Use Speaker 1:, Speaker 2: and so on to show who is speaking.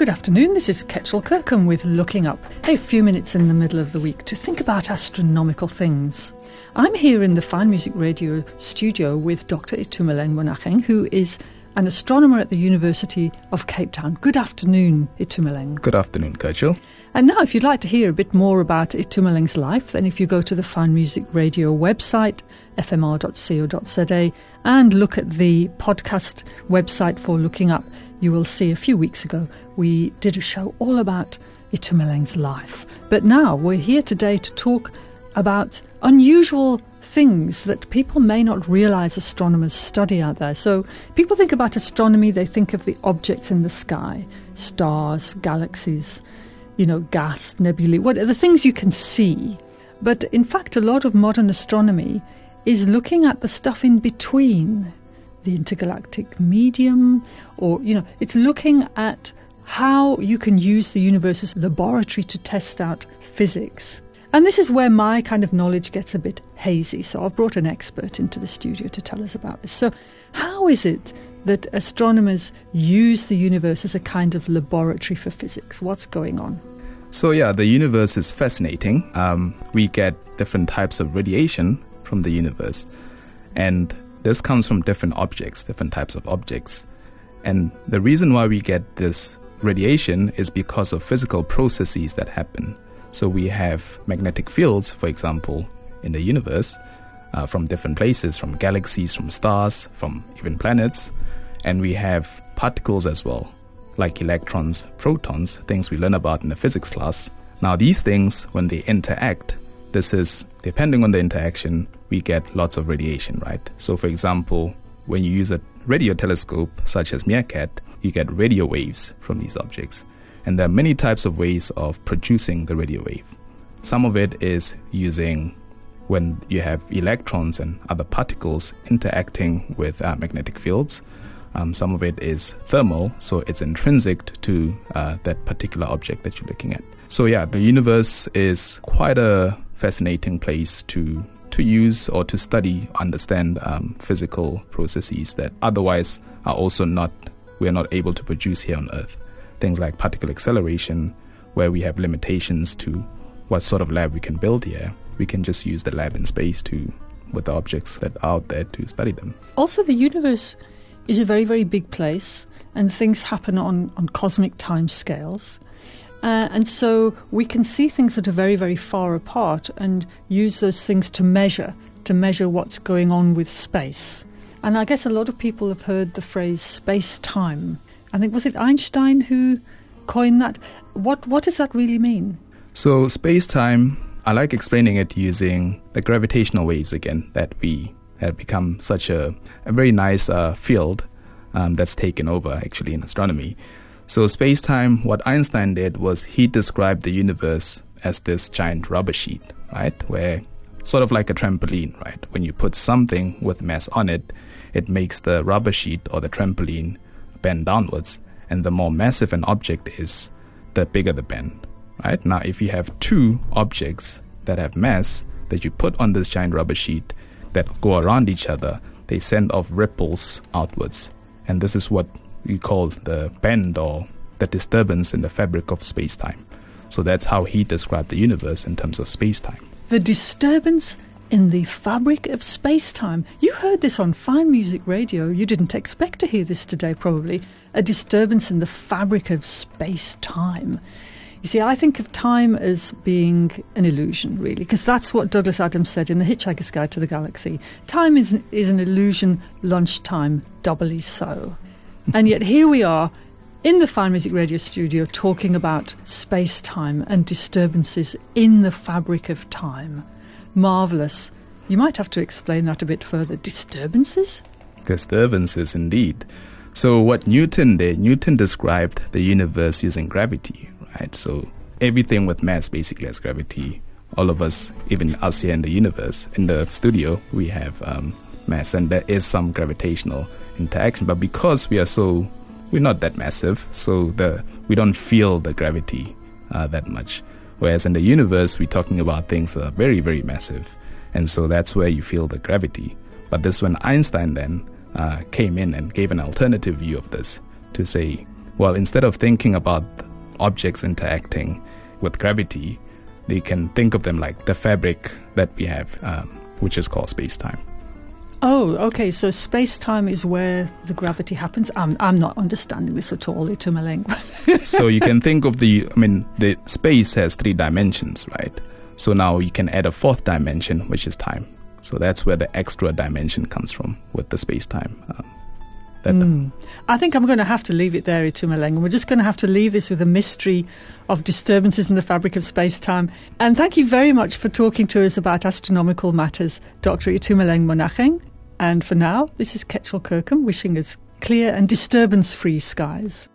Speaker 1: Good afternoon, this is Kechil Kirkham with Looking Up. A few minutes in the middle of the week to think about astronomical things. I'm here in the Fine Music Radio studio with Dr. Itumeleng Monageng, who is an astronomer at the University of Cape Town. Good afternoon, Itumeleng.
Speaker 2: Good afternoon, Kechil.
Speaker 1: And now, if you'd like to hear a bit more about Itumeleng's life, then if you go to the Fine Music Radio website, fmr.co.za, and look at the podcast website for Looking Up, you will see a few weeks ago we did a show all about Itumeleng's life. But now we're here today to talk about unusual things that people may not realize astronomers study out there. So people think about astronomy, they think of the objects in the sky, stars, galaxies, you know, gas, nebulae, what the things you can see. But in fact, a lot of modern astronomy is looking at the stuff in between the intergalactic medium, or, you know, it's looking at how you can use the universe's laboratory to test out physics. And this is where my kind of knowledge gets a bit hazy. So I've brought an expert into the studio to tell us about this. So, how is it that astronomers use the universe as a kind of laboratory for physics? What's going on?
Speaker 2: So, yeah, the universe is fascinating. Um, we get different types of radiation from the universe. And this comes from different objects, different types of objects. And the reason why we get this radiation is because of physical processes that happen. So we have magnetic fields, for example, in the universe, uh, from different places, from galaxies, from stars, from even planets. And we have particles as well, like electrons, protons, things we learn about in the physics class. Now, these things, when they interact, this is depending on the interaction, we get lots of radiation, right? So, for example, when you use a radio telescope, such as MeerKAT, you get radio waves from these objects. And there are many types of ways of producing the radio wave. Some of it is using when you have electrons and other particles interacting with uh, magnetic fields. Um, some of it is thermal, so it's intrinsic to uh, that particular object that you're looking at. So yeah, the universe is quite a fascinating place to to use or to study, understand um, physical processes that otherwise are also not we are not able to produce here on Earth. Things like particle acceleration, where we have limitations to what sort of lab we can build here. We can just use the lab in space to, with the objects that are out there to study them.
Speaker 1: Also, the universe is a very, very big place, and things happen on, on cosmic time scales. Uh, and so we can see things that are very, very far apart and use those things to measure, to measure what's going on with space. And I guess a lot of people have heard the phrase space time. I think, was it Einstein who coined that? What, what does that really mean?
Speaker 2: So, space time, I like explaining it using the gravitational waves again that we have become such a, a very nice uh, field um, that's taken over actually in astronomy. So, space time, what Einstein did was he described the universe as this giant rubber sheet, right? Where sort of like a trampoline, right? When you put something with mass on it, it makes the rubber sheet or the trampoline bend downwards. And the more massive an object is, the bigger the bend. Right? Now, if you have two objects that have mass that you put on this giant rubber sheet that go around each other, they send off ripples outwards. And this is what we call the bend or the disturbance in the fabric of space time. So that's how he described the universe in terms of space time.
Speaker 1: The disturbance in the fabric of space time. You heard this on Fine Music Radio. You didn't expect to hear this today, probably. A disturbance in the fabric of space time. You see, I think of time as being an illusion, really, because that's what Douglas Adams said in The Hitchhiker's Guide to the Galaxy. Time is, is an illusion, lunchtime doubly so. And yet here we are in the Fine Music Radio studio talking about space time and disturbances in the fabric of time marvellous. You might have to explain that a bit further. Disturbances?
Speaker 2: Disturbances, indeed. So, what Newton did, Newton described the universe using gravity, right? So, everything with mass basically has gravity. All of us, even us here in the universe, in the studio, we have um, mass, and there is some gravitational interaction. But because we are so, we're not that massive, so the we don't feel the gravity uh, that much. Whereas in the universe, we're talking about things that are very, very massive. And so that's where you feel the gravity. But this when Einstein then uh, came in and gave an alternative view of this to say, Well, instead of thinking about objects interacting with gravity, they can think of them like the fabric that we have, um, which is called space time.
Speaker 1: Oh, okay. So space time is where the gravity happens. I'm, I'm not understanding this at all, Itumeleng.
Speaker 2: so you can think of the, I mean, the space has three dimensions, right? So now you can add a fourth dimension, which is time. So that's where the extra dimension comes from with the space time. Um,
Speaker 1: mm. I think I'm going to have to leave it there, Itumeleng. We're just going to have to leave this with a mystery of disturbances in the fabric of space time. And thank you very much for talking to us about astronomical matters, Dr. Itumeleng Monageng. And for now, this is Kechil Kirkham wishing us clear and disturbance free skies.